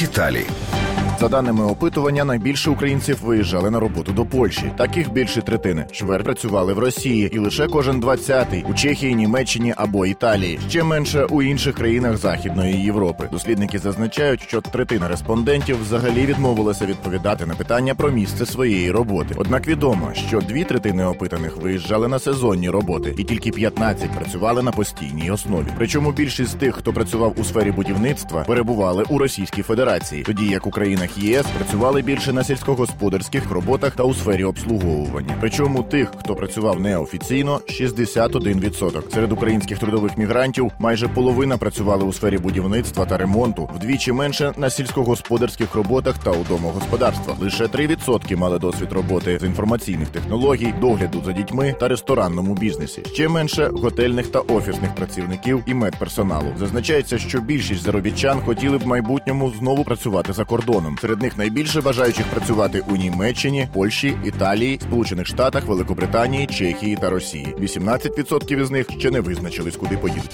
Деталі. За даними опитування, найбільше українців виїжджали на роботу до Польщі. Таких більше третини. Чверть працювали в Росії, і лише кожен двадцятий у Чехії, Німеччині або Італії. Ще менше у інших країнах Західної Європи. Дослідники зазначають, що третина респондентів взагалі відмовилася відповідати на питання про місце своєї роботи. Однак відомо, що дві третини опитаних виїжджали на сезонні роботи, і тільки 15 працювали на постійній основі. Причому більшість з тих, хто працював у сфері будівництва, перебували у Російській Федерації, тоді як у країнах ЄС працювали більше на сільськогосподарських роботах та у сфері обслуговування. Причому тих, хто працював неофіційно, 61%. Серед українських трудових мігрантів майже половина працювали у сфері будівництва та ремонту, вдвічі менше на сільськогосподарських роботах та у домогосподарствах. Лише 3% мали досвід роботи з інформаційних технологій, догляду за дітьми та ресторанному бізнесі. Ще менше готельних та офісних працівників і медперсоналу. Зазначається, що більшість заробітчан хотіли б в майбутньому знову працювати за кордоном. Серед них найбільше бажаючих працювати у Німеччині, Польщі, Італії, Сполучених Штатах, Великобританії, Чехії та Росії. 18% із них ще не визначились, куди поїдуть.